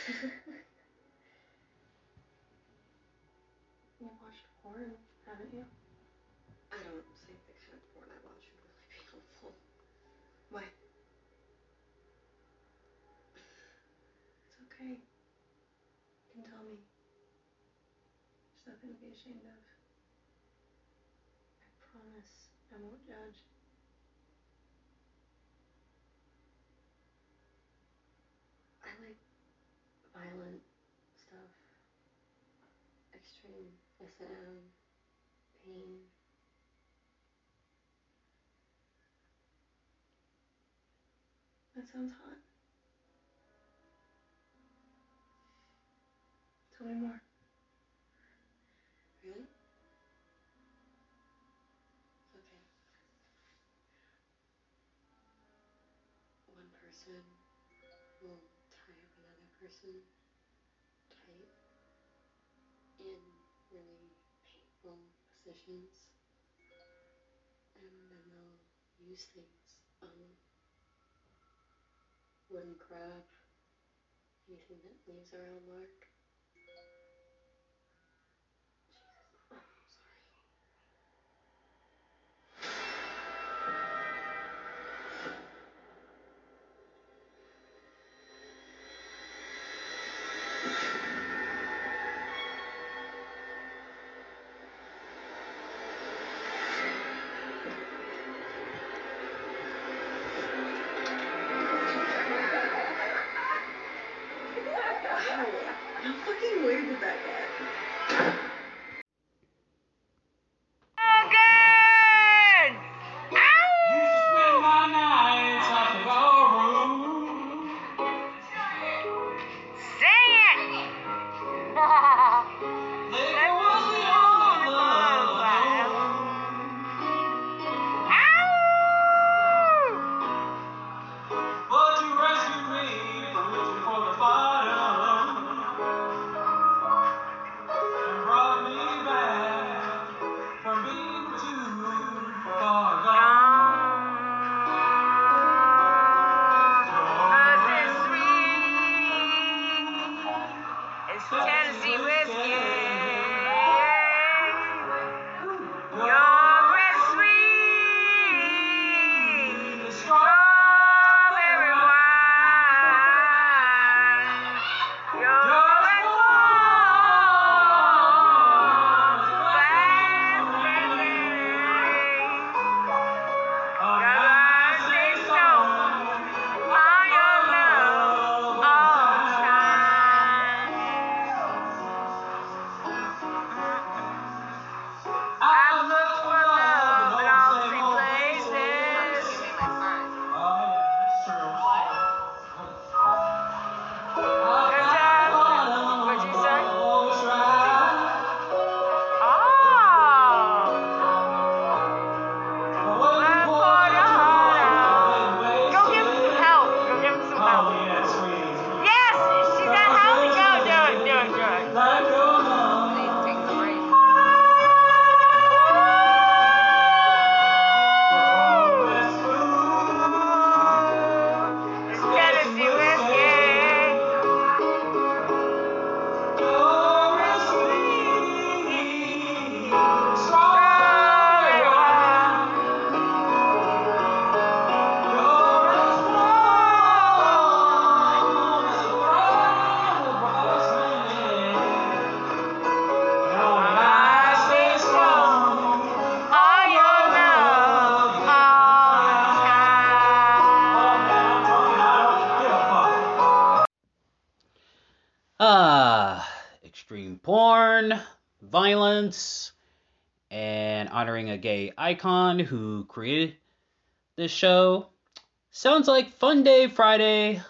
you watched porn, haven't you? I don't think the kind of porn I watch would really be helpful. Why? It's okay. You can tell me. There's nothing to be ashamed of. I promise I won't judge. I like violent stuff. Extreme SM, pain. That sounds hot. Tell me more. Person tight in really painful positions. And then they'll use things on wooden crab, anything that leaves a real mark. Gay icon who created this show. Sounds like Fun Day Friday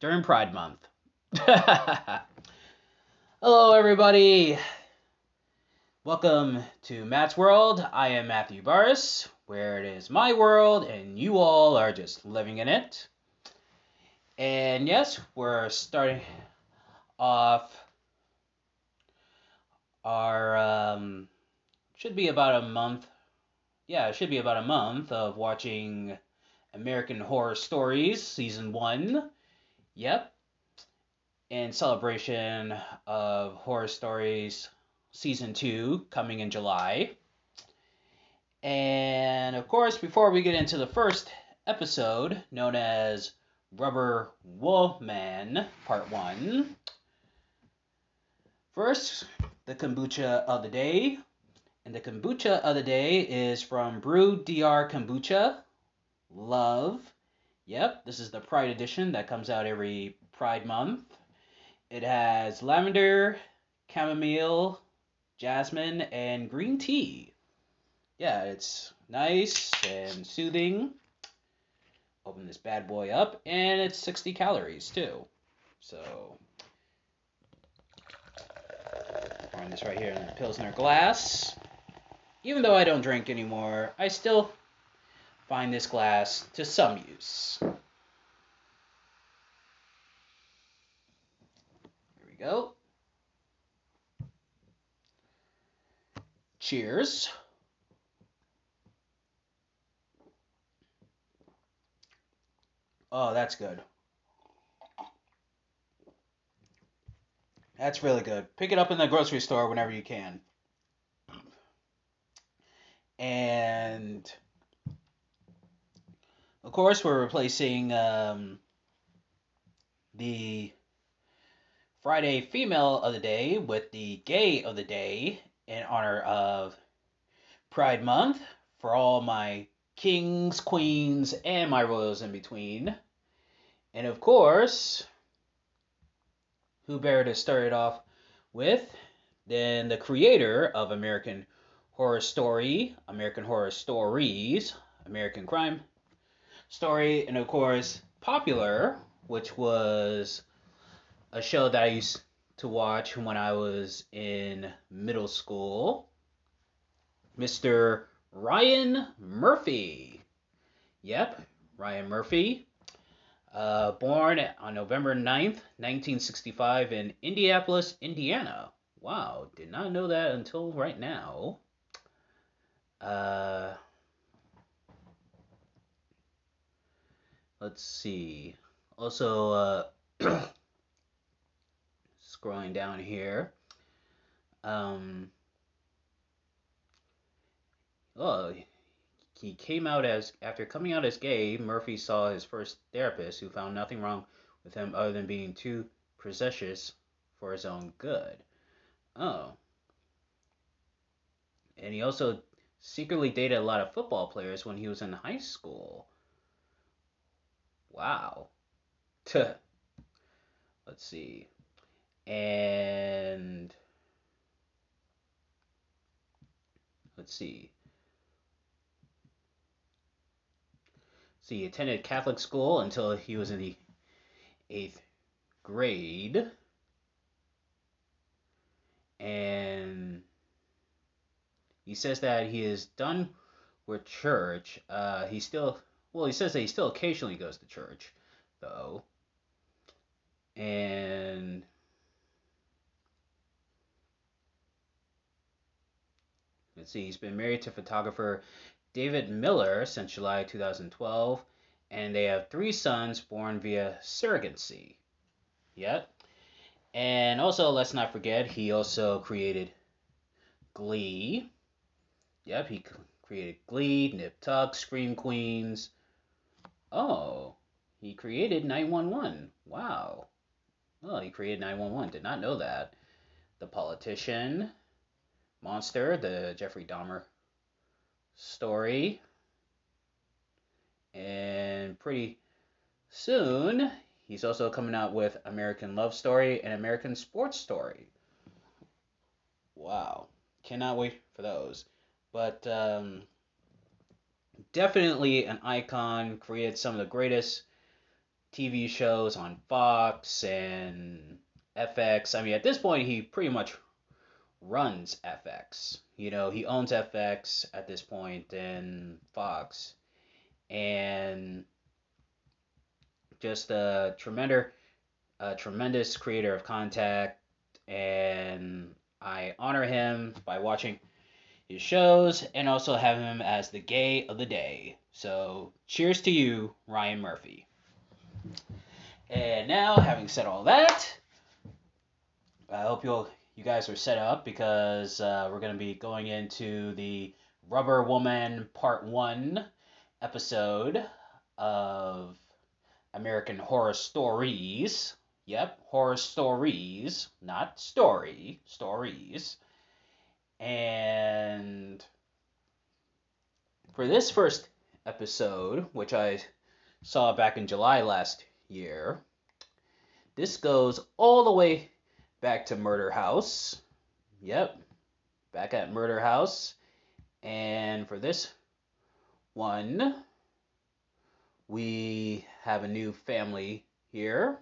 during Pride Month. Hello, everybody. Welcome to Matt's World. I am Matthew Barris, where it is my world and you all are just living in it. And yes, we're starting off our um, should be about a month. Yeah, it should be about a month of watching American Horror Stories season one. Yep. in celebration of Horror Stories Season 2 coming in July. And of course, before we get into the first episode, known as Rubber Woman Part 1, first, the kombucha of the day. And the kombucha of the day is from Brew Dr. Kombucha. Love. Yep, this is the Pride edition that comes out every Pride month. It has lavender, chamomile, jasmine, and green tea. Yeah, it's nice and soothing. Open this bad boy up, and it's 60 calories too. So, pouring this right here in the Pilsner glass. Even though I don't drink anymore, I still find this glass to some use. Here we go. Cheers. Oh, that's good. That's really good. Pick it up in the grocery store whenever you can. And of course, we're replacing um, the Friday female of the day with the gay of the day in honor of Pride Month for all my kings, queens, and my royals in between. And of course, who better to start it off with than the creator of American Horror Story, American Horror Stories, American Crime Story, and of course, Popular, which was a show that I used to watch when I was in middle school. Mr. Ryan Murphy. Yep, Ryan Murphy. Uh, born on November 9th, 1965, in Indianapolis, Indiana. Wow, did not know that until right now. Uh, let's see. Also, uh, scrolling down here. Um, oh, he came out as after coming out as gay. Murphy saw his first therapist, who found nothing wrong with him other than being too precocious for his own good. Oh, and he also secretly dated a lot of football players when he was in high school. Wow. Let's see. And let's see. So he attended Catholic school until he was in the eighth grade. And he says that he is done with church. Uh, he still, well, he says that he still occasionally goes to church, though. And let's see, he's been married to photographer David Miller since July 2012, and they have three sons born via surrogacy. Yep. And also, let's not forget, he also created Glee. Yep, he created Glee, Nip Tuck, Scream Queens. Oh, he created 911. Wow. Oh, he created 911. Did not know that. The Politician, Monster, the Jeffrey Dahmer story. And pretty soon, he's also coming out with American Love Story and American Sports Story. Wow. Cannot wait for those. But um, definitely an icon, created some of the greatest TV shows on Fox and FX. I mean, at this point, he pretty much runs FX. You know, he owns FX at this point and Fox. And just a tremendous, a tremendous creator of contact. And I honor him by watching his shows and also have him as the gay of the day. So, cheers to you, Ryan Murphy. And now, having said all that, I hope you you guys are set up because uh, we're going to be going into the Rubber Woman Part 1 episode of American Horror Stories. Yep, horror stories, not story, stories. And for this first episode, which I saw back in July last year, this goes all the way back to Murder House. Yep, back at Murder House. And for this one, we have a new family here.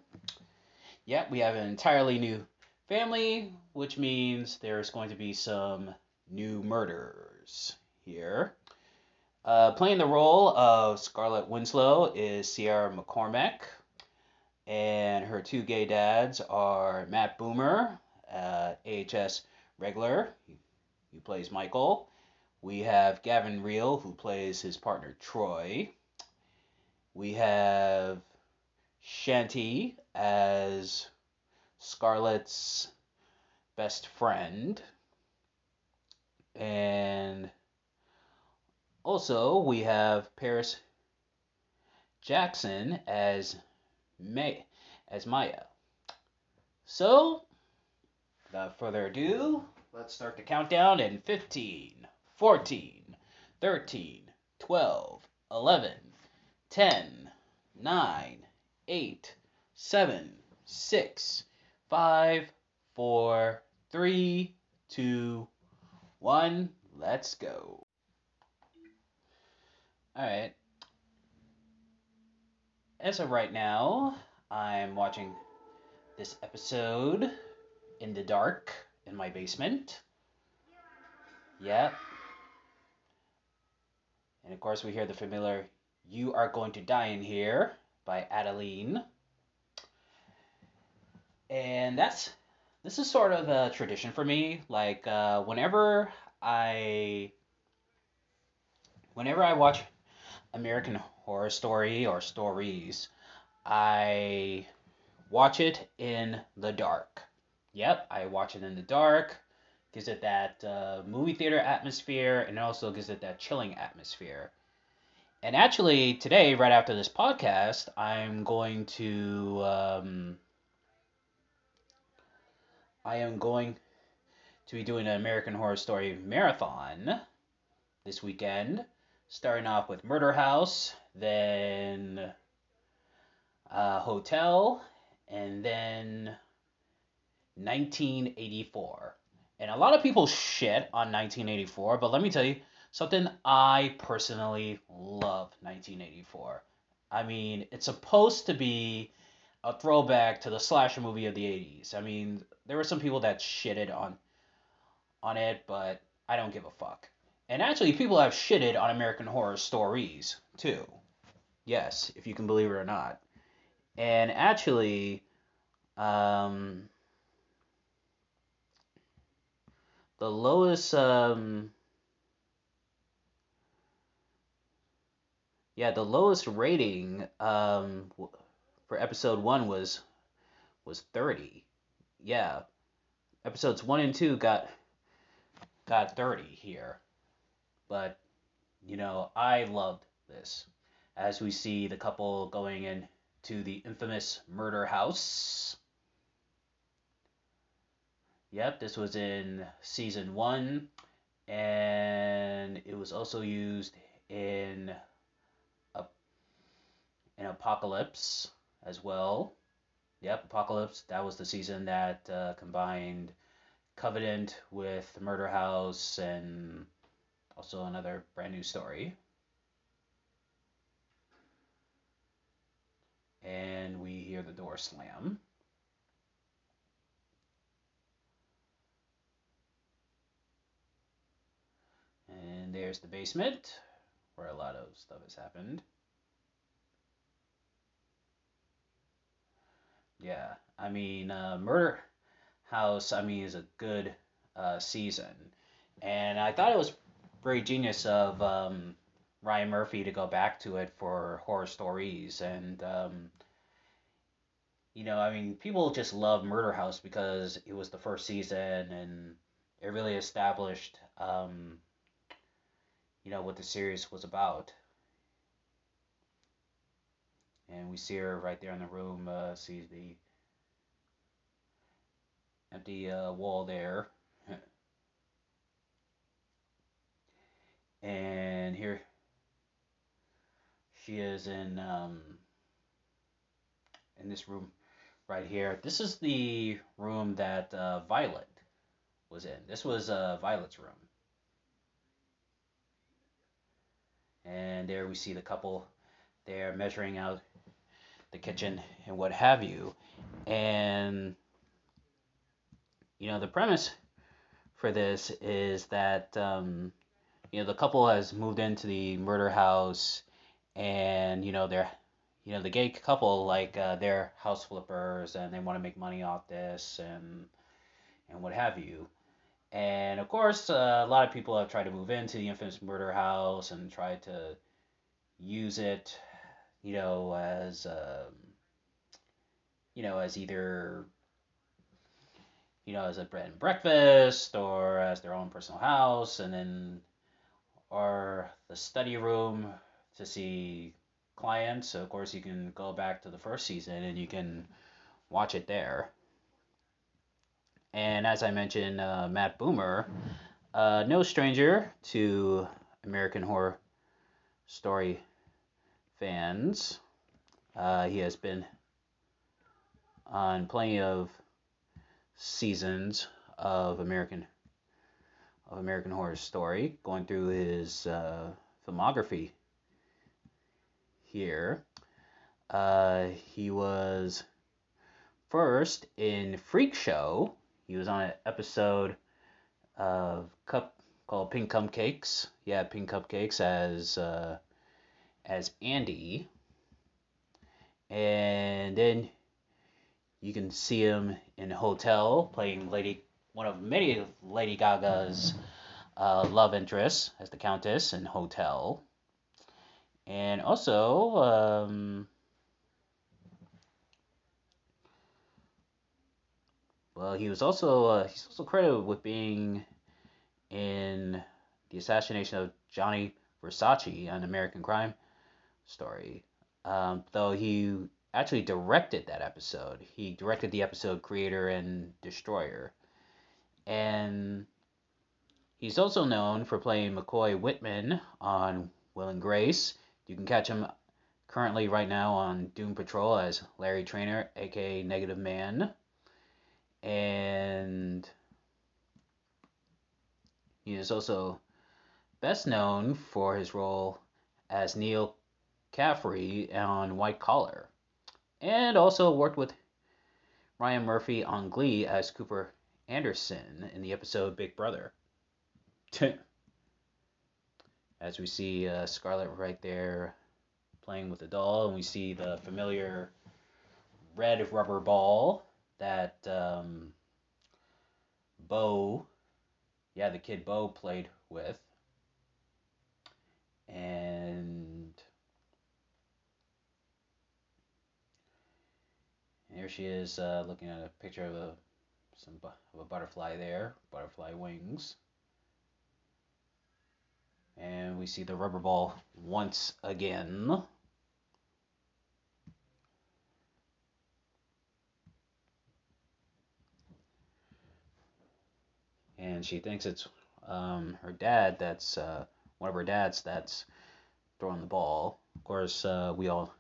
Yep, we have an entirely new family, which means there's going to be some new murders here. Uh, playing the role of Scarlett Winslow is Sierra McCormick, and her two gay dads are Matt Bomer, uh, AHS regular, who plays Michael. We have Gavin Creel, who plays his partner Troy. We have Shanti as Scarlett's best friend. And also, we have Paris Jackson as May as Maya. So, without further ado, let's start the countdown in 15, 14, 13, 12, 11, 10, 9, 8, 7, 6, 5, 4, 3, 2, 1. Let's go. Alright. As of right now, I'm watching this episode in the dark in my basement. Yep. And of course, we hear the familiar You Are Going to Die in Here by Adeline. And that's this is sort of a tradition for me. Like uh, whenever I whenever I watch American Horror Story or stories, I watch it in the dark. Yep, I watch it in the dark. Gives it that uh, movie theater atmosphere and it also gives it that chilling atmosphere. And actually, today, right after this podcast, I'm going to. Um, I am going to be doing an American Horror Story marathon this weekend, starting off with Murder House, then uh, Hotel, and then 1984. And a lot of people shit on 1984, but let me tell you something I personally love 1984. I mean, it's supposed to be a throwback to the slasher movie of the 80s. I mean, there were some people that shitted on on it, but I don't give a fuck. And actually, people have shitted on American Horror Stories too. Yes, if you can believe it or not. And actually, um, the lowest, um, yeah, the lowest rating um, for episode one was was thirty. Yeah, episodes one and two got got thirty here, but you know I loved this as we see the couple going in to the infamous murder house. Yep, this was in season one, and it was also used in a, in Apocalypse as well. Yep, Apocalypse. That was the season that uh, combined Covenant with Murder House and also another brand new story. and we hear the door slam. And there's the basement where a lot of stuff has happened. Yeah, I mean, uh, Murder House, I mean, is a good uh, season. And I thought it was very genius of um, Ryan Murphy to go back to it for horror stories. And um, you know, I mean, people just love Murder House because it was the first season and it really established, um, you know, what the series was about. And we see her right there in the room, uh, sees the empty uh, wall there. and here she is in um, in this room right here. This is the room that uh, Violet was in. This was uh, Violet's room. And there we see the couple there measuring out the kitchen and what have you. And, you know, the premise for this is that, um, you know, the couple has moved into the murder house and, you know, they're, you know, the gay couple, like, uh, they're house flippers and they want to make money off this and, and what have you. And of course, uh, a lot of people have tried to move into the infamous murder house and tried to use it, you know, as um, you know, as either you know, as a bread and breakfast or as their own personal house, and then or the study room to see clients. So of course, you can go back to the first season and you can watch it there. And as I mentioned, uh, Matt Bomer, uh, no stranger to American Horror Story fans. Uh, he has been on plenty of seasons of American of American Horror Story, going through his uh, filmography here. Uh, he was first in Freak Show. He was on an episode of Cup called Pink Cupcakes. Yeah, Pink Cupcakes as uh, as Andy. And then you can see him in Hotel playing Lady one of many Lady Gaga's uh, love interests as the Countess in Hotel. And also, um, well, he was also uh, he's also credited with being in the assassination of Gianni Versace on American Crime Story. Um, though he actually directed that episode. He directed the episode Creator and Destroyer. And he's also known for playing McCoy Whitman on Will and Grace. You can catch him currently right now on Doom Patrol as Larry Trainor, aka Negative Man. And he is also best known for his role as Neal Caffrey on White Collar, and also worked with Ryan Murphy on Glee as Cooper Anderson in the episode Big Brother. as we see uh, Scarlett right there playing with the doll, and we see the familiar red rubber ball that um, Beau, yeah, the kid Beau played with. And here she is uh, looking at a picture of a some bu- of a butterfly there, butterfly wings. And we see the rubber ball once again. And she thinks it's um, her dad that's uh, one of her dads that's throwing the ball. Of course, uh, we all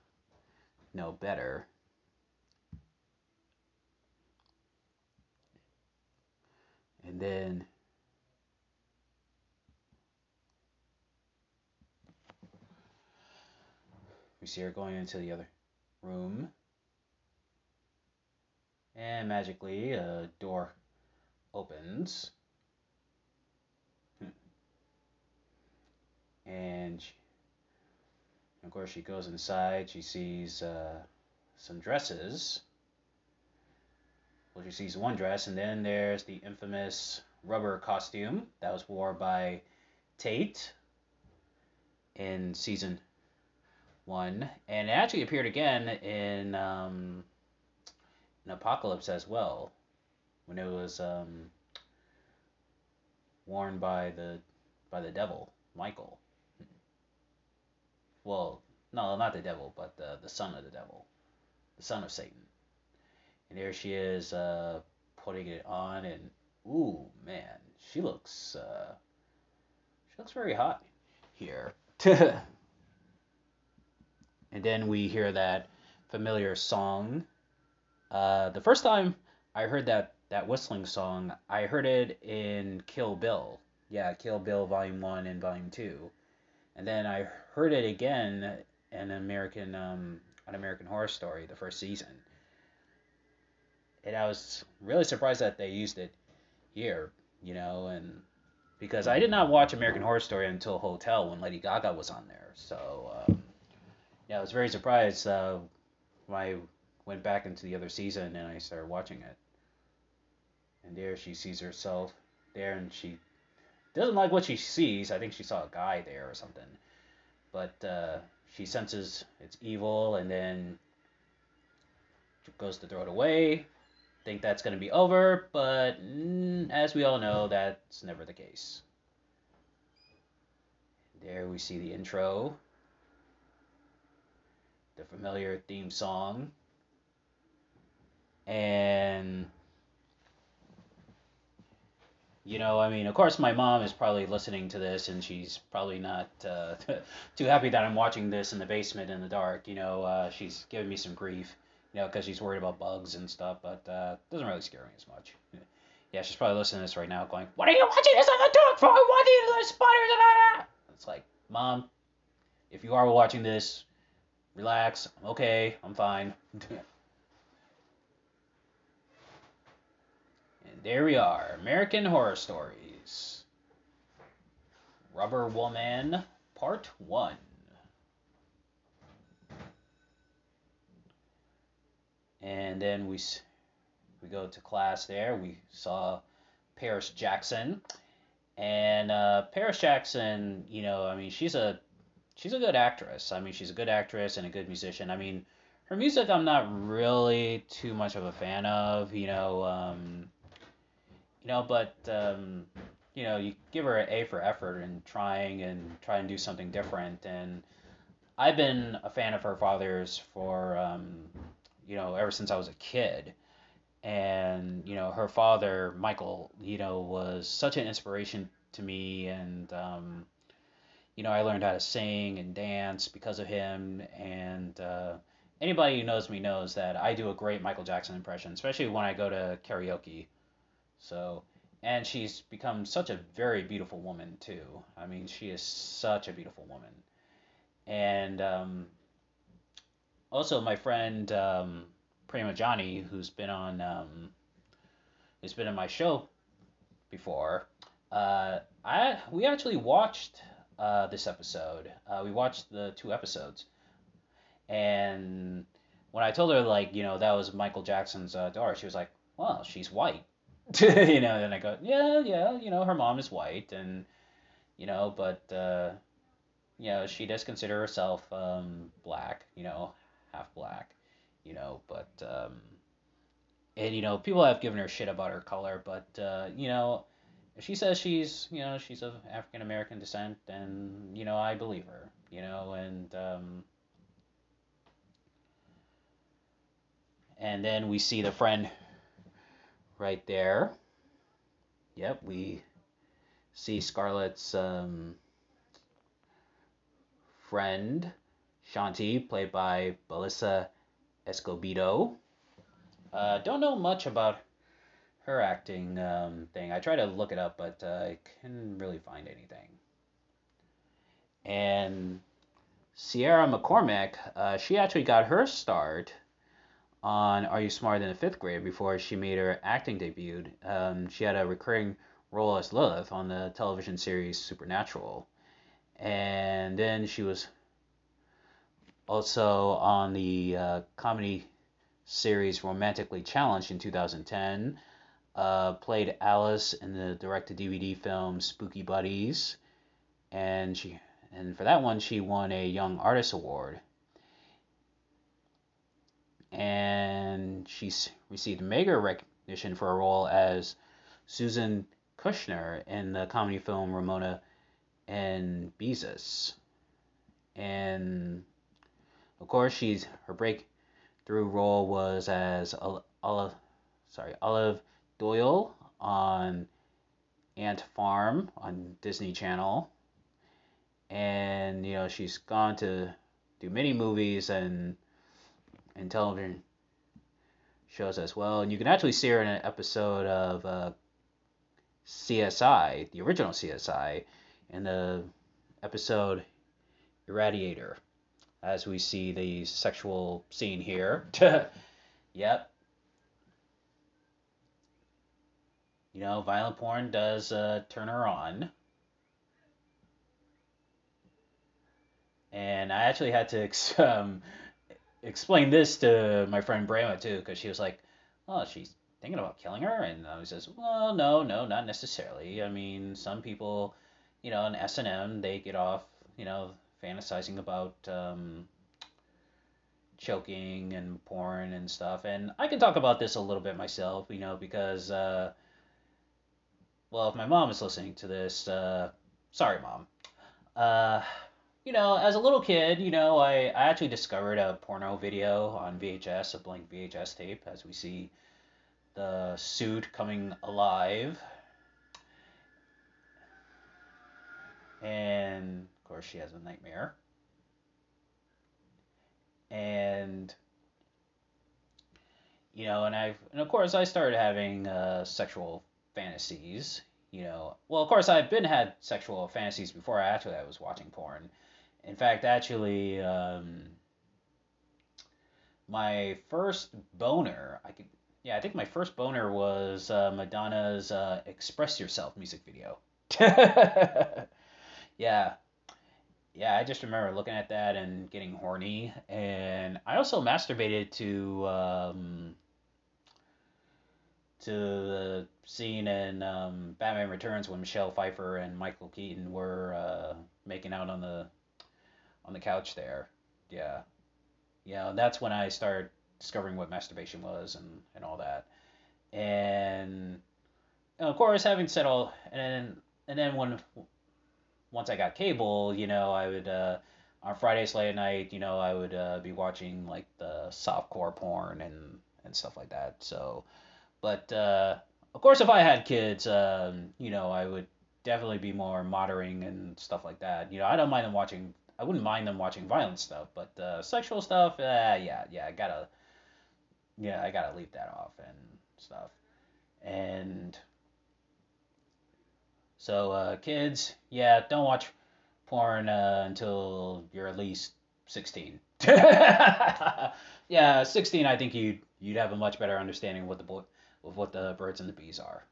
know better. And then we see her going into the other room. And magically, a door opens. And she, of course, she goes inside. She sees uh, some dresses. Well, she sees one dress, and then there's the infamous rubber costume that was worn by Tate in season one, and it actually appeared again in um, in Apocalypse as well, when it was um, worn by the by the devil, Michael. Well, no, not the devil, but the the son of the devil, the son of Satan. And there she is, uh, putting it on, and ooh, man, she looks uh, she looks very hot here. and then we hear that familiar song. Uh, the first time I heard that that whistling song, I heard it in Kill Bill. Yeah, Kill Bill Volume One and Volume Two, and then I heard it again in American um, an American Horror Story, the first season. And I was really surprised that they used it here, you know, and because I did not watch American Horror Story until Hotel when Lady Gaga was on there. So um, yeah, I was very surprised uh, when I went back into the other season and I started watching it. And there she sees herself there, and she doesn't like what she sees. I think she saw a guy there or something, but uh, she senses it's evil, and then goes to throw it away. Think that's going to be over, but as we all know, that's never the case. There we see the intro, the familiar theme song, and you know, I mean, of course, my mom is probably listening to this, and she's probably not uh, too happy that I'm watching this in the basement in the dark. You know, uh, she's giving me some grief, you know, because she's worried about bugs and stuff, but uh, doesn't really scare me as much. Yeah, she's probably listening to this right now, going, "What are you watching this on the dark for? What are you spiders all that?" It's like, Mom, if you are watching this, relax. I'm okay. I'm fine. And there we are American Horror Stories. Rubber Woman, Part 1. And then we, we go to class there. We saw Paris Jackson. And uh, Paris Jackson, you know, I mean, she's a she's a good actress. I mean, she's a good actress and a good musician. I mean, her music I'm not really too much of a fan of. You know, um, you know, but um, you know, you give her an A for effort and trying and try and do something different. And I've been a fan of her father's for um, you know ever since I was a kid. And you know, her father Michael, you know, was such an inspiration to me, and um, you know, I learned how to sing and dance because of him. And uh, anybody who knows me knows that I do a great Michael Jackson impression, especially when I go to karaoke. So, and she's become such a very beautiful woman too. I mean, she is such a beautiful woman. And um, also, my friend um, Prima Johnny, who's been on, um, who's been in my show before. Uh, I we actually watched uh, this episode. Uh, we watched the two episodes, and when I told her like you know that was Michael Jackson's uh, daughter, she was like, "Well, she's white." you know, and I go, yeah, yeah, you know, her mom is white, and you know, but uh, you know, she does consider herself um, black, you know, half black, you know, but um, and you know, people have given her shit about her color, but uh, you know, she says she's, you know, she's of African American descent, and you know, I believe her, you know, and um, and then we see the friend right there. Yep, we see Scarlett's um, friend, Shanti, played by Belissa Escobedo. Uh, don't know much about her acting um, thing. I try to look it up, but uh, I couldn't really find anything. And Sierra McCormick, uh, she actually got her start on Are You Smarter Than a Fifth Grade before she made her acting debut. Um, she had a recurring role as Lilith on the television series Supernatural. And then she was also on the uh, comedy series Romantically Challenged in 2010. Uh, played Alice in the direct-to-DVD film Spooky Buddies, and she and for that one she won a Young Artist Award and she's received major recognition for a role as Susan Kushner in the comedy film Ramona and Beezus. And of course, she's her breakthrough role was as Olive, sorry, Olive Doyle on Ant Farm on Disney Channel. And you know, she's gone to do many movies and and television shows as well. And you can actually see her in an episode of uh, CSI, the original CSI, in the episode Irradiator, as we see the sexual scene here. yep. You know, violent porn does uh, turn her on. And I actually had to um, explain this to my friend Brahma too, because she was like, "Oh, she's thinking about killing her," and I was just, "Well, no, no, not necessarily. I mean, some people, you know, in S and M, they get off, you know, fantasizing about um, choking and porn and stuff, and I can talk about this a little bit myself, you know, because, uh, well, if my mom is listening to this, uh, sorry, mom. Uh, you know, as a little kid, you know, I, I actually discovered a porno video on VHS, a blank VHS tape, as we see the suit coming alive. And course, she has a nightmare. And you know, and I've and of course I started having uh, sexual fantasies. You know, well, of course I've been had sexual fantasies before. Actually, I was watching porn in fact, actually, um, my first boner, I could, yeah, I think my first boner was uh, Madonna's uh, "Express Yourself" music video. yeah, yeah, I just remember looking at that and getting horny, and I also masturbated to um, to the scene in um, Batman Returns when Michelle Pfeiffer and Michael Keaton were uh, making out on the on the couch there. Yeah. Yeah, that's when I started discovering what masturbation was and, and all that. And, and of course, having said all, and and then when, once I got cable, you know, I would, uh, on Fridays late at night, you know, I would uh, be watching like the softcore porn and, and stuff like that. So, but, uh, of course, if I had kids, um, you know, I would definitely be more moderating and stuff like that. You know, I don't mind them watching I wouldn't mind them watching violent stuff, but uh, sexual stuff, uh, yeah, yeah, I gotta, yeah, I gotta leave that off and stuff. And so, uh, kids, yeah, don't watch porn uh, until you're at least 16. yeah, 16, I think you'd you'd have a much better understanding of what the bo- of what the birds and the bees are.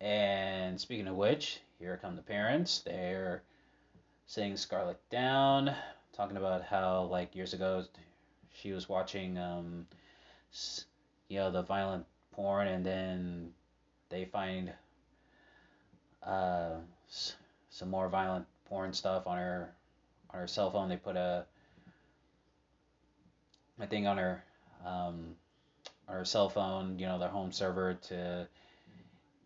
And speaking of which, here come the parents. They're sitting Scarlett down, talking about how like years ago she was watching um, you know the violent porn, and then they find uh, some more violent porn stuff on her on her cell phone. They put a a thing on her um, on her cell phone, you know, their home server to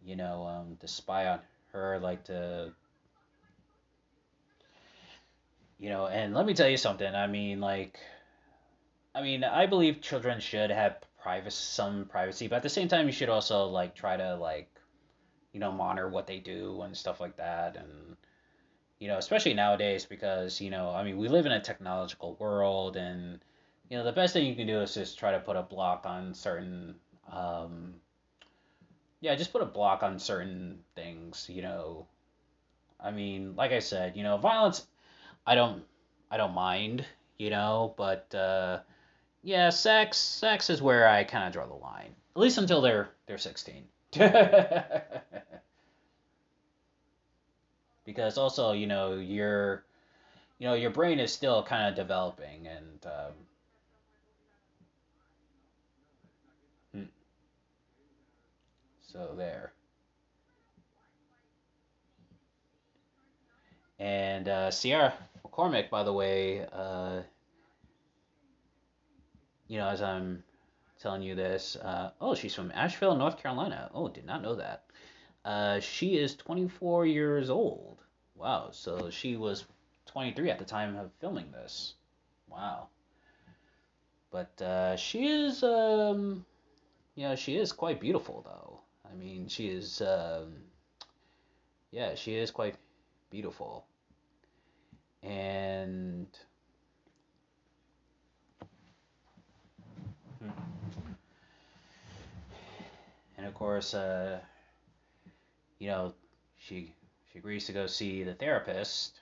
you know um, to spy on her like to you know and let me tell you something i mean like i mean i believe children should have privacy some privacy but at the same time you should also like try to like you know monitor what they do and stuff like that and you know especially nowadays because you know i mean we live in a technological world and you know the best thing you can do is just try to put a block on certain um, yeah, just put a block on certain things, you know. I mean, like I said, you know, violence I don't I don't mind, you know, but uh yeah, sex sex is where I kind of draw the line. At least until they're they're 16. because also, you know, your you know, your brain is still kind of developing and um So there. And uh, Sierra McCormick, by the way, uh, you know, as I'm telling you this, uh, oh, she's from Asheville, North Carolina. Oh, did not know that. Uh, she is 24 years old. Wow, so she was 23 at the time of filming this. Wow. But uh, she is, um, you know, she is quite beautiful, though. I mean, she is, um, yeah, she is quite beautiful. And. And of course, uh, you know, she she agrees to go see the therapist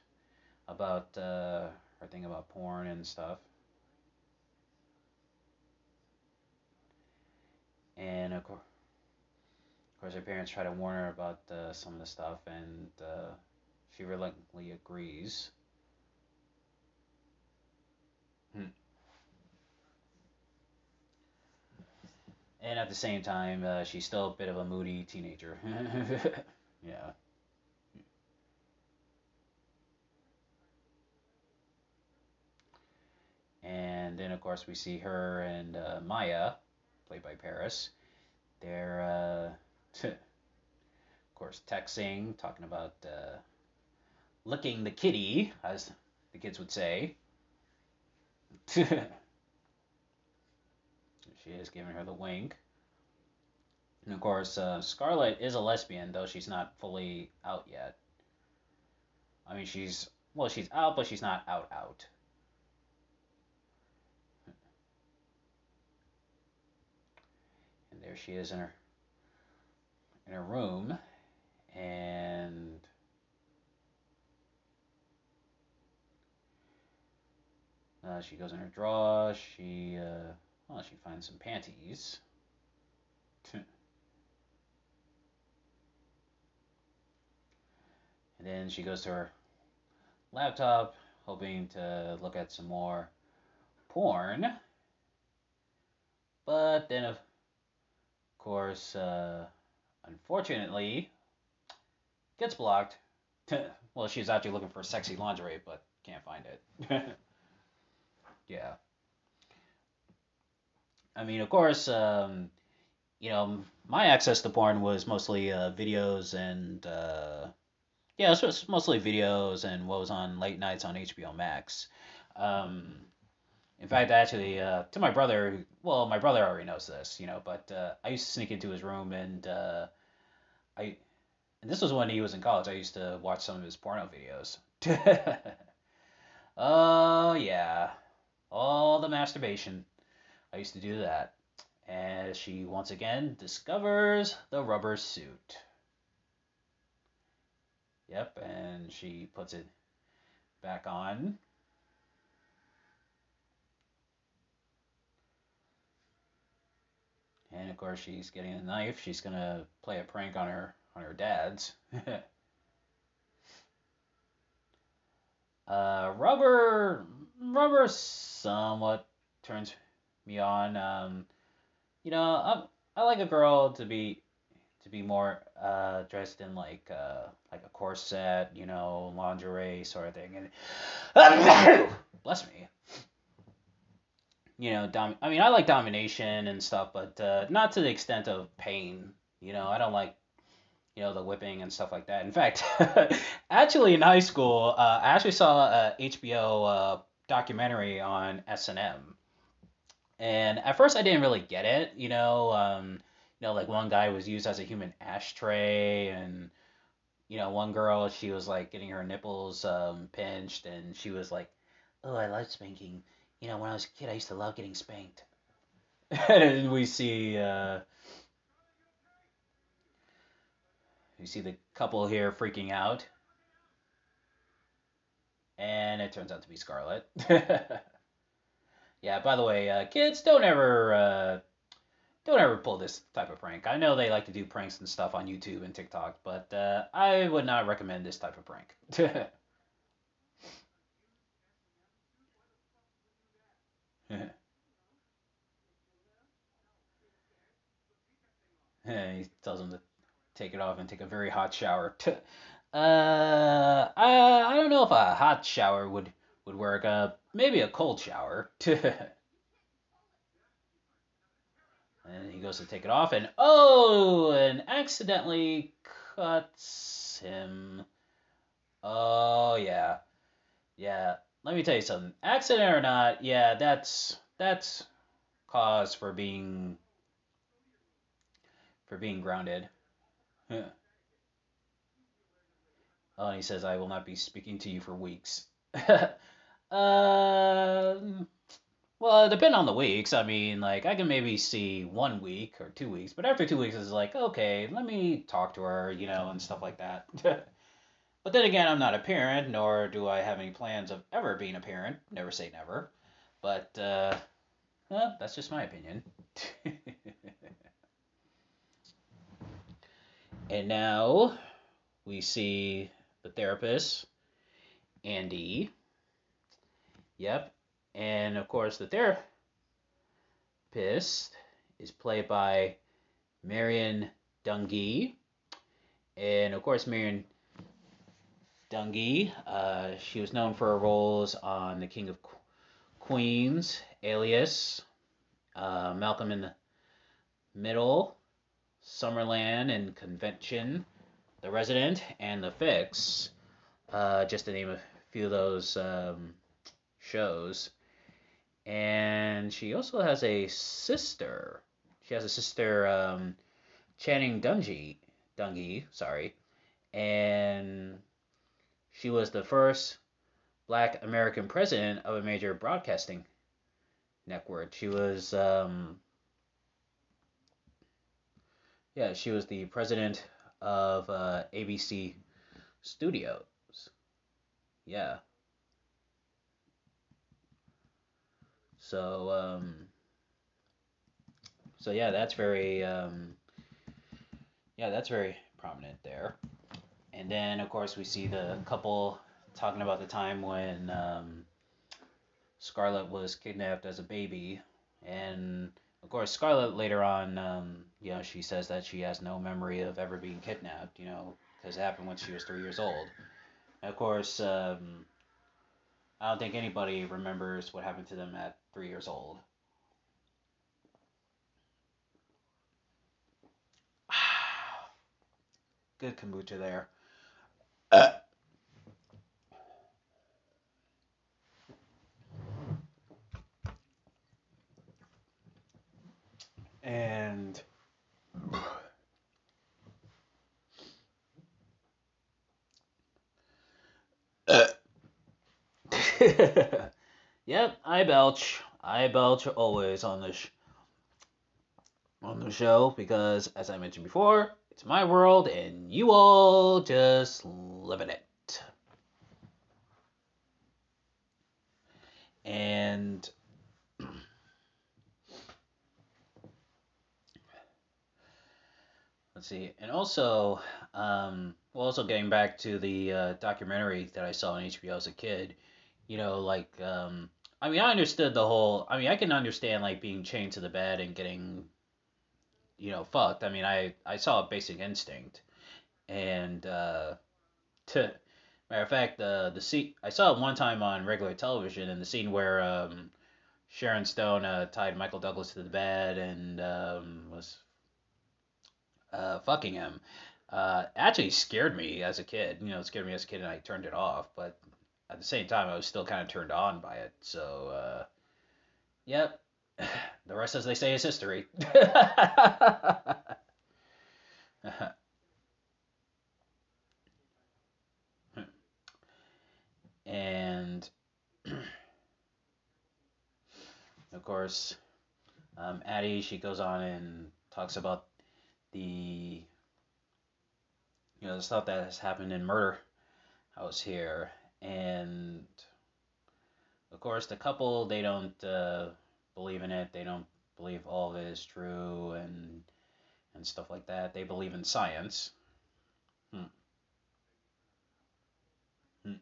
about uh, her thing about porn and stuff. And of course, of course, her parents try to warn her about uh, some of the stuff, and uh, she reluctantly agrees. Hmm. And at the same time, uh, she's still a bit of a moody teenager. yeah. And then, of course, we see her and uh, Maya, played by Paris. They're, uh, of course, texting, talking about uh, licking the kitty, as the kids would say. she is giving her the wink. And of course, uh, Scarlett is a lesbian, though she's not fully out yet. I mean, she's, well, she's out, but she's not out out. And there she is in her in her room and uh, she goes in her drawer she uh, well she finds some panties and then she goes to her laptop hoping to look at some more porn but then of course, uh, unfortunately, gets blocked. well, she's actually looking for sexy lingerie, but can't find it. yeah. I mean, of course, um, you know, my access to porn was mostly uh, videos and uh, yeah, it was mostly videos and what was on late nights on HBO Max. Um, in fact, actually, uh, to my brother, well, my brother already knows this, you know, but uh, I used to sneak into his room and uh, I, and this was when he was in college. I used to watch some of his porno videos. oh yeah, all the masturbation. I used to do that, and she once again discovers the rubber suit. Yep, and she puts it back on And of course, she's getting a knife. She's gonna play a prank on her on her dad's. uh, rubber, rubber, somewhat turns me on. Um, you know, I I like a girl to be to be more uh, dressed in like uh, like a corset, you know, lingerie sort of thing. And bless me you know, dom- I mean, I like domination and stuff, but uh, not to the extent of pain. You know, I don't like, you know, the whipping and stuff like that. In fact, actually, in high school, uh, I actually saw a HBO uh, documentary on S and M, and at first I didn't really get it. You know, um, you know, like one guy was used as a human ashtray, and you know, one girl she was like getting her nipples um, pinched, and she was like, "Oh, I love spanking." you know, when I was a kid, I used to love getting spanked. and we see, uh, we see the couple here freaking out. And it turns out to be Scarlett. yeah, by the way, uh, kids, don't ever, uh, don't ever pull this type of prank. I know they like to do pranks and stuff on YouTube and TikTok, but uh, I would not recommend this type of prank. He tells him to take it off and take a very hot shower. uh, I, I don't know if a hot shower would would work. Uh, maybe a cold shower. And he goes to take it off, and oh, and accidentally cuts him. Oh yeah, yeah. Let me tell you something. Accident or not, yeah, that's that's cause for being for being grounded. oh, and he says, "I will not be speaking to you for weeks." Um. Well, depending on the weeks. I mean, like I can maybe see one week or two weeks, but after two weeks, it's like okay, let me talk to her, you know, and stuff like that. but then again, I'm not a parent, nor do I have any plans of ever being a parent. Never say never. But uh, well, that's just my opinion. and now we see the therapist, Andy. Yep, and of course, the therapist is played by Merrin Dungey. And of course, Merrin Dungey, uh, she was known for her roles on The King of Queens, Alias, uh, Malcolm in the Middle, Summerland and Conviction, The Resident, and The Fix, uh, just to name a few of those um, shows and she also has a sister. She has a sister, um, Channing Dungey, Dungey, sorry, and she was the first Black American president of a major broadcasting network. She was, um, yeah, she was the president of uh, ABC Studios. Yeah. So um, so yeah, that's very um, yeah, that's very prominent there. And then of course we see the couple talking about the time when um, Scarlett was kidnapped as a baby, and of course Scarlett later on, um, you know, she says that she has no memory of ever being kidnapped, you know, because it happened when she was three years old. And of course, um, I don't think anybody remembers what happened to them at three years old. Good kombucha there. Uh. And uh. Yep, I belch. I belch always on this on the show because, as I mentioned before, it's my world and you all just live in it. And let's see, and also, um, well, also getting back to the uh, documentary that I saw on HBO as a kid you know, like um, I mean, I understood the whole. I mean, I can understand like being chained to the bed and getting, you know, fucked. I mean, I I saw Basic Instinct, and uh, to matter of fact, the the scene I saw it one time on regular television, and the scene where um, Sharon Stone uh, tied Michael Douglas to the bed and um, was uh, fucking him. Uh, actually scared me as a kid. You know, it scared me as a kid, and I turned it off. But at the same time, I was still kind of turned on by it. So, uh, yep. The rest, as they say, is history. and of course, um, Addie, she goes on and talks about the you know the stuff that has happened in murder house here and of course the couple they don't uh, believe in it they don't believe all of it is true and and stuff like that they believe in science hmm. Hmm.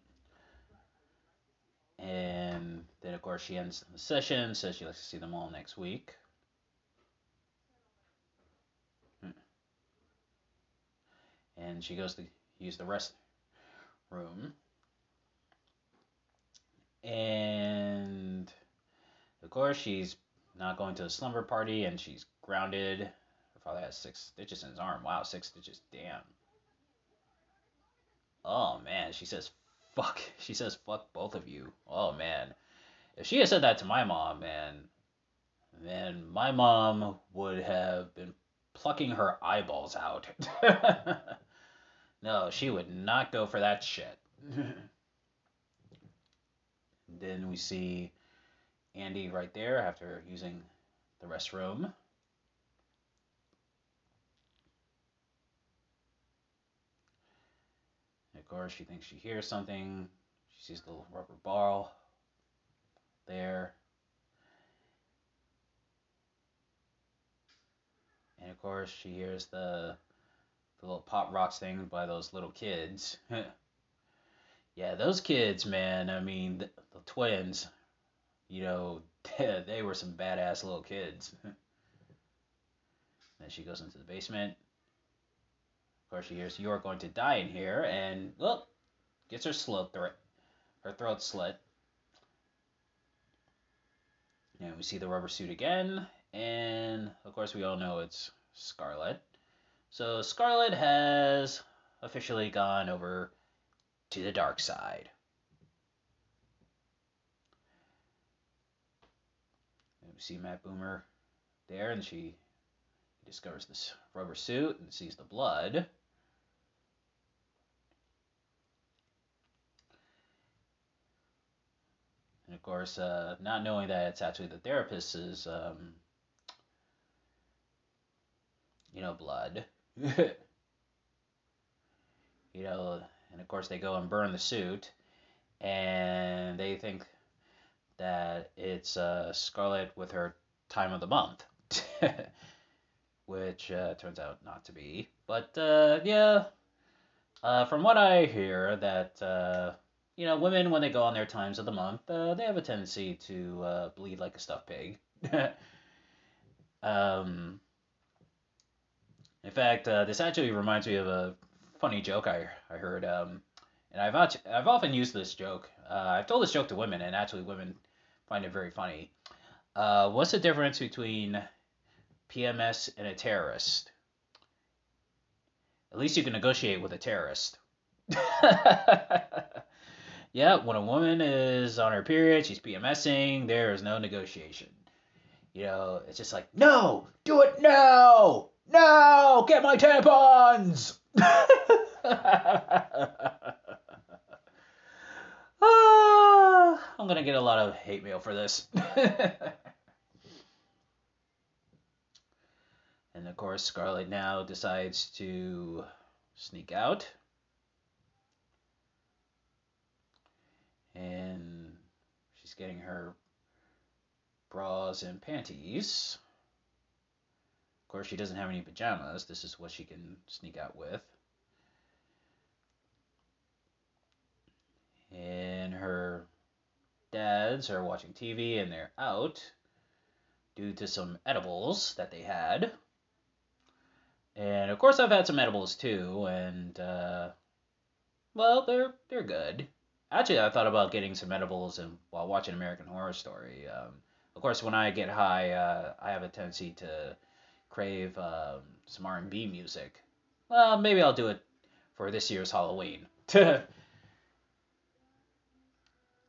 and then of course she ends the session says she likes to see them all next week hmm. and she goes to use the rest room and of course, she's not going to a slumber party and she's grounded. Her father has six stitches in his arm. Wow, six stitches. Damn. Oh man, she says fuck. She says fuck both of you. Oh man. If she had said that to my mom, man, man, my mom would have been plucking her eyeballs out. no, she would not go for that shit. then we see Andy right there after using the restroom. of course, she thinks she hears something. She sees the little rubber ball there. And of course, she hears the, the little pop rocks thing by those little kids. yeah, those kids, man, I mean, the, the twins, you know, they were some badass little kids. then she goes into the basement. Of course, she hears you're going to die in here, and look, gets her throat, her throat slit. And we see the rubber suit again, and of course, we all know it's Scarlett. So Scarlett has officially gone over to the dark side. And we see Matt Bomer there, and she discovers this rubber suit and sees the blood. And of course, uh, not knowing that it's actually the therapist's, um, you know, blood. you know, and of course they go and burn the suit, and they think that it's uh, Scarlett with her time of the month, which uh, turns out not to be. But uh, yeah, uh, from what I hear, that uh, you know, women when they go on their times of the month, uh, they have a tendency to bleed like a stuffed pig. um, in fact, this actually reminds me of a funny joke I I heard. Um, and I've I've often used this joke. Uh, I've told this joke to women, and actually women find it very funny. Uh, what's the difference between PMS and a terrorist? At least you can negotiate with a terrorist. yeah, when a woman is on her period, she's PMSing, there is no negotiation. You know, it's just like, no, do it now! No! Get my tampons! ah, I'm gonna get a lot of hate mail for this. and of course, Scarlett now decides to sneak out. and she's getting her bras and panties. Course, she doesn't have any pajamas. This is what she can sneak out with. And her dads are watching TV and they're out due to some edibles that they had. And of course, I've had some edibles too, and uh, well, they're they're good. Actually, I thought about getting some edibles and while watching American Horror Story. Um, of course, when I get high, uh, I have a tendency to crave um, some R&B music. Well, maybe I'll do it for this year's Halloween. you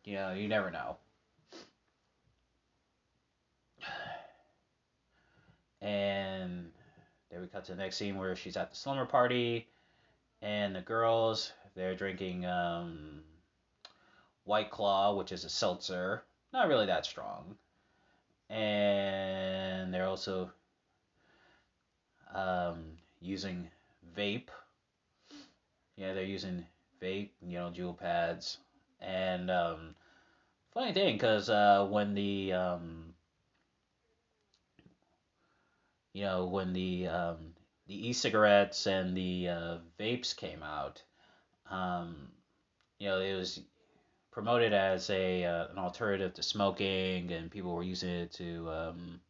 know, you never know. And there we cut to the next scene where she's at the slumber party, and the girls they're drinking um, White Claw, which is a seltzer, not really that strong. And they're also um, using vape. Yeah, they're using vape, you know, Juul pads. And um, funny thing, because uh, when the um, you know when the um, the e-cigarettes and the uh, vapes came out, um, you know, it was promoted as a uh, an alternative to smoking, and people were using it to um,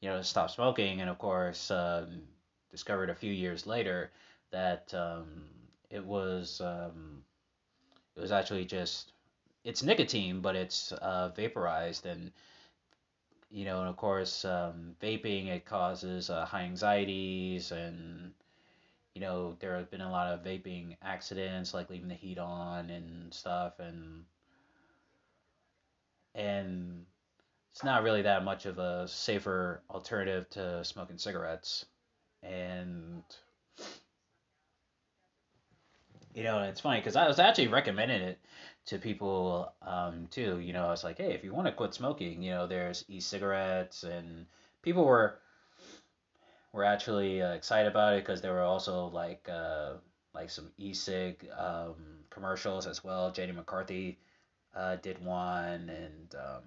you know stop smoking. And of course, um, discovered a few years later that um, it was um, it was actually just it's nicotine, but it's uh, vaporized, and you know, and of course, um, vaping it causes uh, high anxieties, and you know, there have been a lot of vaping accidents, like leaving the heat on and stuff, and and it's not really that much of a safer alternative to smoking cigarettes, and you know, it's funny because I was actually recommending it to people um, too. You know, I was like, hey, if you want to quit smoking, you know, there's e-cigarettes, and people were were actually uh, excited about it because there were also like uh, like some e-cig um, commercials as well. Jenny McCarthy uh, did one, and um,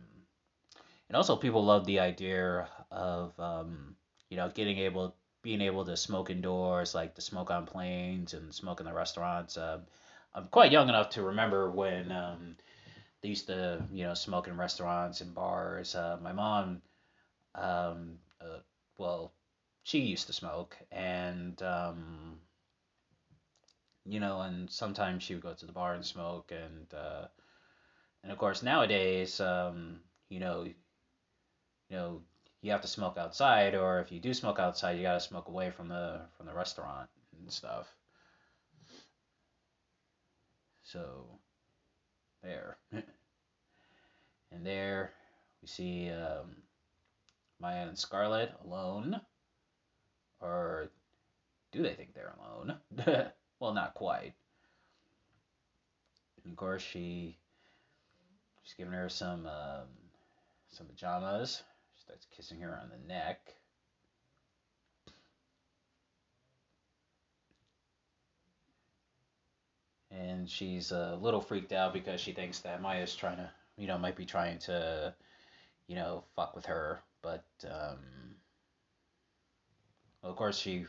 and also people love the idea of um, you know getting able being able to smoke indoors, like to smoke on planes and smoke in the restaurants. Uh, I'm quite young enough to remember when um, they used to, you know, smoke in restaurants and bars. Uh, my mom, um, uh, well, she used to smoke, and um, you know, and sometimes she would go to the bar and smoke, and uh, and of course nowadays, um, you know, you know, you have to smoke outside, or if you do smoke outside, you gotta smoke away from the from the restaurant and stuff. So there. and there we see um, Maya and Scarlett alone. Or do they think they're alone? well, not quite. And of course, she she's giving her some um, some pajamas. Starts kissing her on the neck. and she's a little freaked out because she thinks that Maya's trying to, you know, might be trying to, you know, fuck with her. But, um, well, of course, she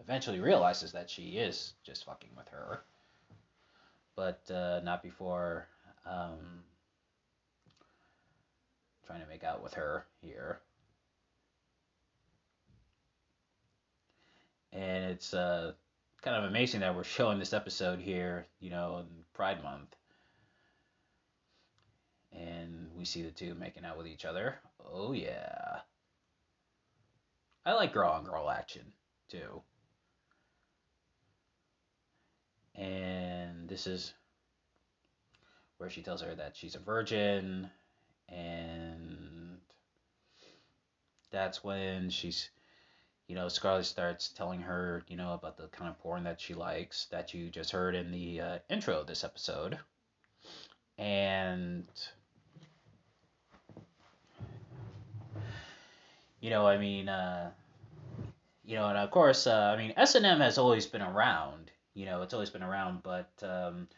eventually realizes that she is just fucking with her. But uh, not before um, trying to make out with her here. And it's uh, kind of amazing that we're showing this episode here, you know, in Pride Month. And we see the two making out with each other. Oh, yeah. I like girl on girl action, too. And this is where she tells her that she's a virgin. And that's when she's you know, Scarlett starts telling her, you know, about the kind of porn that she likes that you just heard in the uh, intro of this episode. And, you know, I mean, uh, you know, and of course, uh, I mean, S&M has always been around, you know, it's always been around, but, um,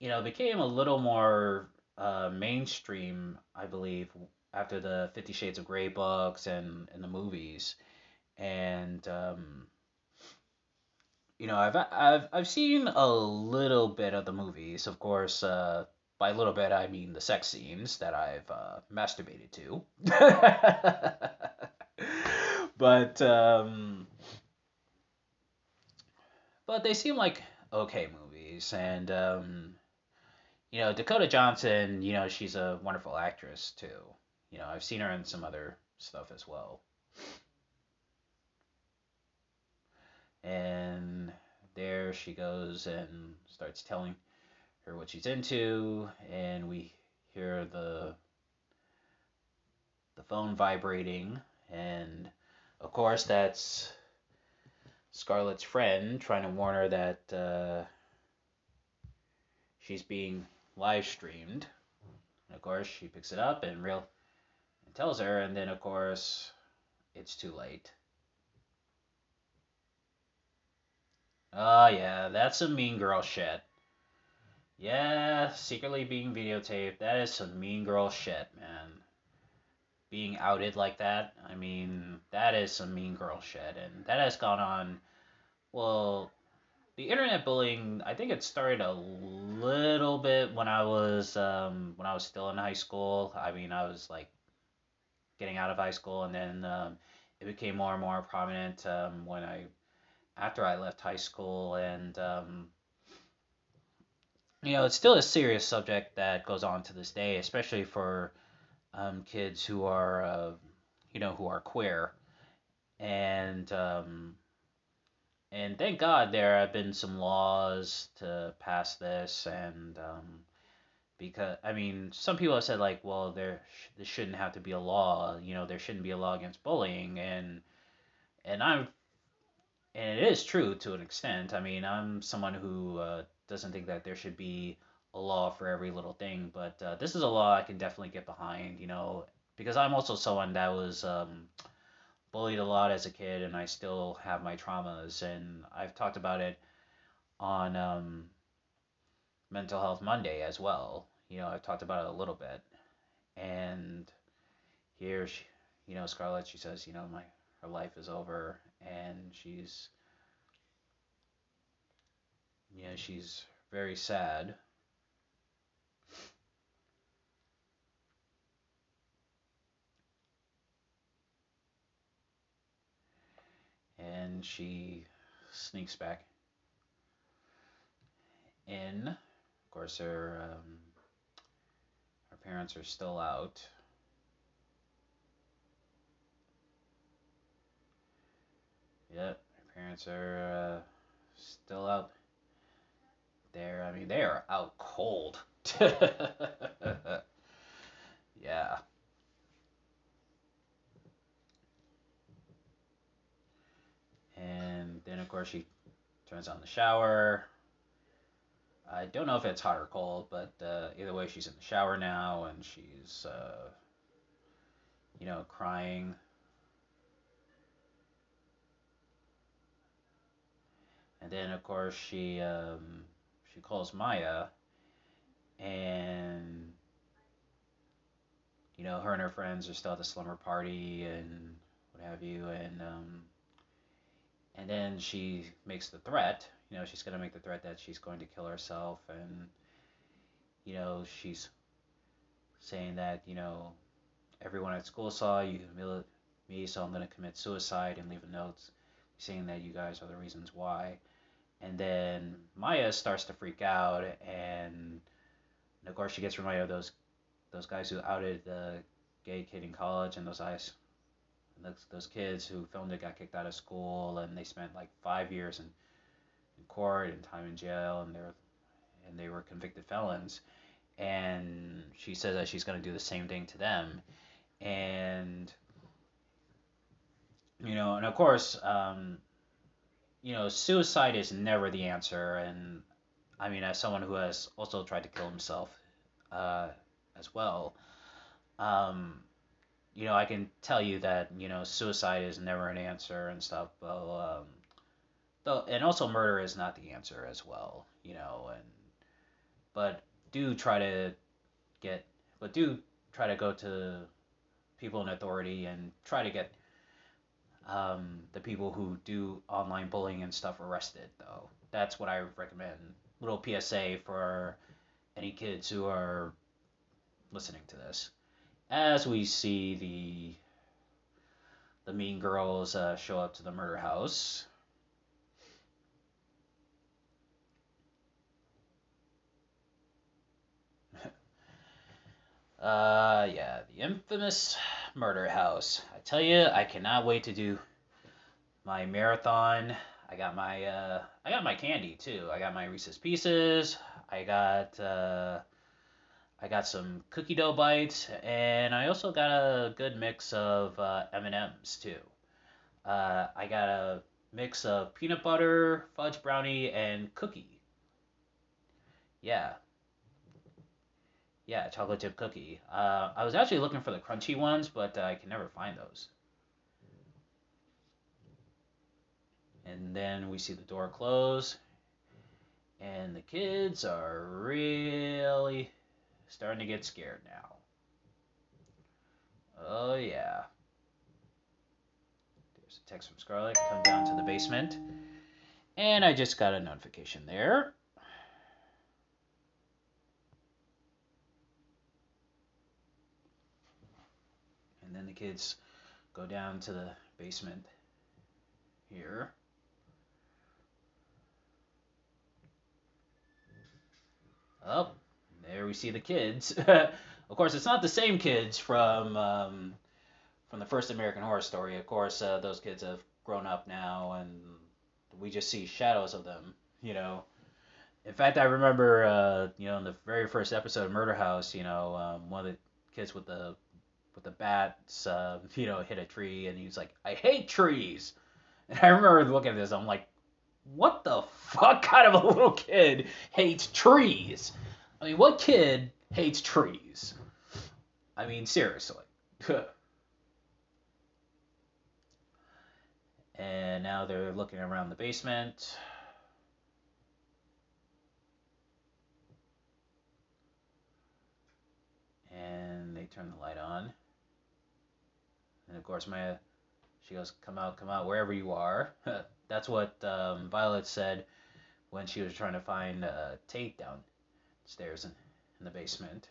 you know, it became a little more uh, mainstream, I believe, after the Fifty Shades of Grey books and, and the movies and um, you know, I've I've I've seen a little bit of the movies. Of course, uh, by a little bit, I mean the sex scenes that I've uh, masturbated to. but um, but they seem like okay movies, and um, you know, Dakota Johnson. You know, she's a wonderful actress too. You know, I've seen her in some other stuff as well. and there she goes and starts telling her what she's into and we hear the the phone vibrating and of course that's Scarlett's friend trying to warn her that uh, she's being live streamed. And of course, she picks it up and real tells her, and then of course, it's too late. Oh, yeah, that's some mean girl shit. Yeah, secretly being videotaped, that is some mean girl shit, man. Being outed like that, I mean, that is some mean girl shit. And that has gone on, well, the internet bullying, I think it started a little bit when I was, um, when I was still in high school. I mean, I was like getting out of high school and then um, it became more and more prominent um, when I after I left high school, and um, you know, it's still a serious subject that goes on to this day, especially for um, kids who are, uh, you know, who are queer, and um, and thank God there have been some laws to pass this, and um, because I mean, some people have said like, well, there sh- there shouldn't have to be a law, you know, there shouldn't be a law against bullying, and and I'm and it is true to an extent. I mean, I'm someone who uh, doesn't think that there should be a law for every little thing, but uh, this is a law I can definitely get behind, you know, because I'm also someone that was um, bullied a lot as a kid, and I still have my traumas, and I've talked about it on um, Mental Health Monday as well. You know, I've talked about it a little bit, and here, she, you know, Scarlett, she says, you know, my her life is over, and she's, you know, she's very sad. And she sneaks back in. Course, her um, her parents are still out. Yep, her parents are uh, still out there. I mean, they are out cold. yeah. And then, of course, she turns on the shower. I don't know if it's hot or cold, but uh, either way, she's in the shower now and she's, uh, you know, crying. And then, of course, she um, she calls Maya, and you know, her and her friends are still at the slumber party and what have you, and um, and then she makes the threat. You know, she's gonna make the threat that she's going to kill herself, and you know, she's saying that you know, everyone at school saw you me, so I'm gonna commit suicide and leave a note saying that you guys are the reasons why. And then Maya starts to freak out, and of course she gets reminded of those those guys who outed the gay kid in college, and those guys, those, those kids who filmed it got kicked out of school, and they spent like five years in court and time in jail, and they're and they were convicted felons. And she says that she's going to do the same thing to them, and you know, and of course, um, you know, suicide is never the answer. And I mean, as someone who has also tried to kill himself uh, as well, um, you know, I can tell you that you know suicide is never an answer and stuff. But um, though, and also murder is not the answer as well. You know, and but do try to get, but do try to go to people in authority and try to get um, the people who do online bullying and stuff arrested, though. That's what I recommend. Little PSA for any kids who are listening to this. As we see the the mean girls uh, show up to the murder house. Uh, yeah, the infamous murder house. I tell you, I cannot wait to do my marathon. I got my uh, I got my candy too. I got my Reese's Pieces. I got uh, I got some cookie dough bites, and I also got a good mix of uh, M and M's too. Uh, I got a mix of peanut butter, fudge brownie, and cookie. Yeah, yeah, chocolate chip cookie. Uh, I was actually looking for the crunchy ones, but uh, I can never find those. And then we see the door close, and the kids are really starting to get scared now. Oh, yeah. There's a text from Scarlett. Come down to the basement. And I just got a notification there. Then the kids go down to the basement here. Oh, there we see the kids. Of course, it's not the same kids from um, from the first American Horror Story. Of course, uh, those kids have grown up now, and we just see shadows of them. You know. In fact, I remember, uh, you know, in the very first episode of Murder House, you know, um, one of the kids with the with the bats, uh, you know, hit a tree, and he's like, "I hate trees." And I remember looking at this, I'm like, "What the fuck kind of a little kid hates trees?" I mean, what kid hates trees? I mean, seriously. and now they're looking around the basement. And they turn the light on. And of course, Maya, she goes, "Come out, come out, wherever you are." That's what um, Violet said when she was trying to find uh, Tate downstairs in, in the basement.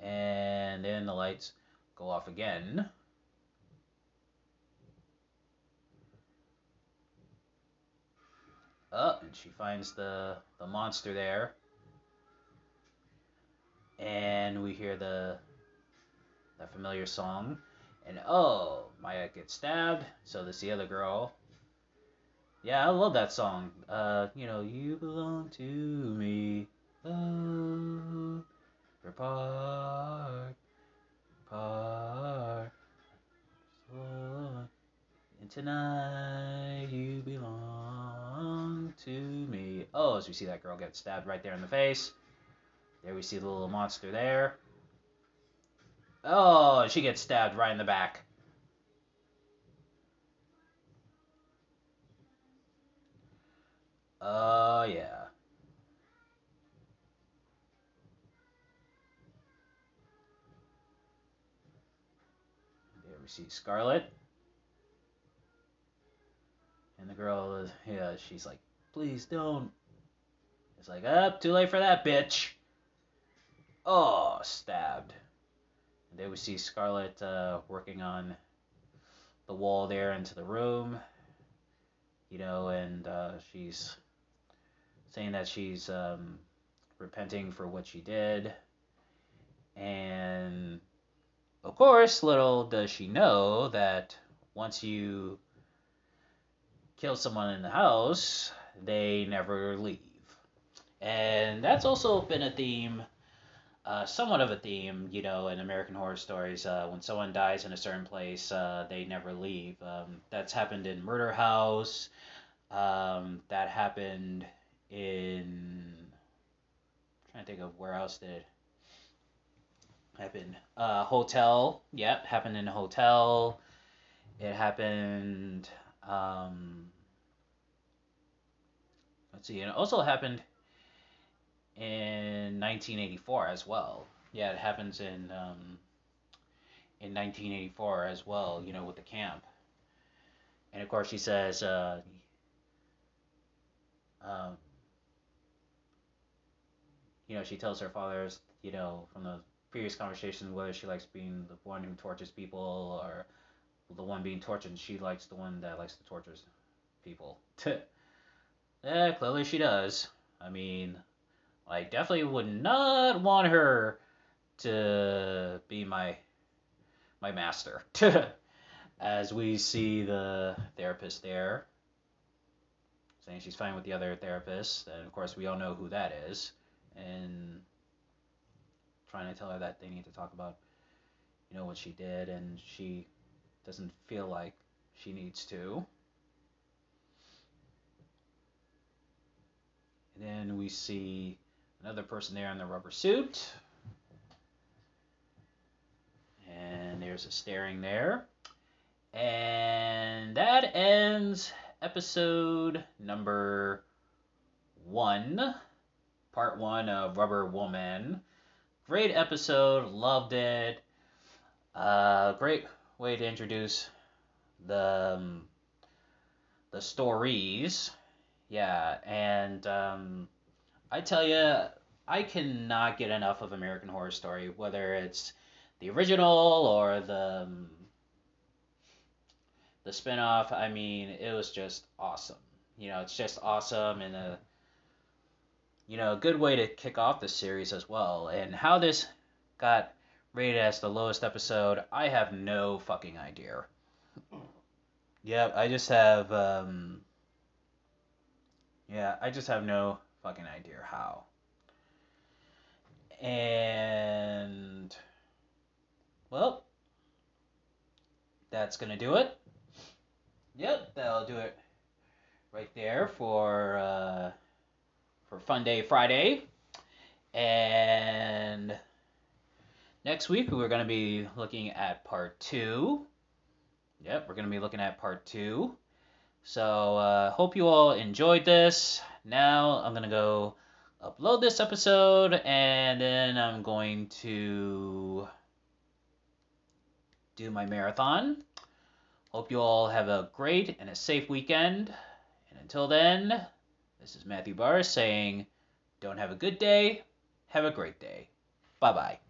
And then the lights go off again. Oh, and she finds the the monster there. And we hear the the familiar song. And oh, Maya gets stabbed. So does the other girl. Yeah, I love that song. Uh, you know, you belong to me. Love your part, part. And tonight you belong to me. Oh, as we see that girl get stabbed right there in the face. There we see the little monster there. Oh, she gets stabbed right in the back. Oh, yeah. There we see Scarlett. And the girl is, yeah, she's like, please don't. It's like, up, oh, too late for that, bitch. Oh, stabbed. And there we see Scarlett uh, working on the wall there into the room. You know, and uh, she's saying that she's um, repenting for what she did. And of course, little does she know that once you kill someone in the house, they never leave. And that's also been a theme, uh, somewhat of a theme, you know, in American Horror Stories. Uh, when someone dies in a certain place, uh, they never leave. Um, that's happened in Murder House. Um, that happened in. I'm trying to think of where else did it happen. Uh, hotel. Yep, happened in a hotel. It happened. Um, let's see. And it also happened in 1984 as well. Yeah, it happens in um, in 1984 as well. You know, with the camp. And of course, she says, uh, um, you know, she tells her fathers, you know, from the previous conversation, whether she likes being the one who tortures people or the one being tortured, and she likes the one that likes to torture people. yeah, clearly she does. I mean, I definitely would not want her to be my my master. As we see the therapist there saying she's fine with the other therapist, and of course we all know who that is, and trying to tell her that they need to talk about, you know, what she did, and she doesn't feel like she needs to. And then we see another person there in the rubber suit. And there's a staring there. And that ends episode number one, part one of Rubber Woman. Great episode, loved it. Uh, great way to introduce the um, the stories. Yeah, and um, I tell you, I cannot get enough of American Horror Story, whether it's the original or the um, the spinoff. I mean, it was just awesome. You know, it's just awesome, and uh, you know, a good way to kick off the series as well. And how this got rated as the lowest episode, I have no fucking idea. yeah, I just have, um, yeah, I just have no fucking idea how. And, well, that's gonna do it. Yep, that'll do it right there for uh, for Funday Friday. And next week we're gonna be looking at part two. Yep, we're gonna be looking at part two. So uh, hope you all enjoyed this. Now I'm gonna go upload this episode and then I'm going to do my marathon. Hope you all have a great and a safe weekend. And until then, this is Matthew Barr saying, don't have a good day, have a great day. Bye bye.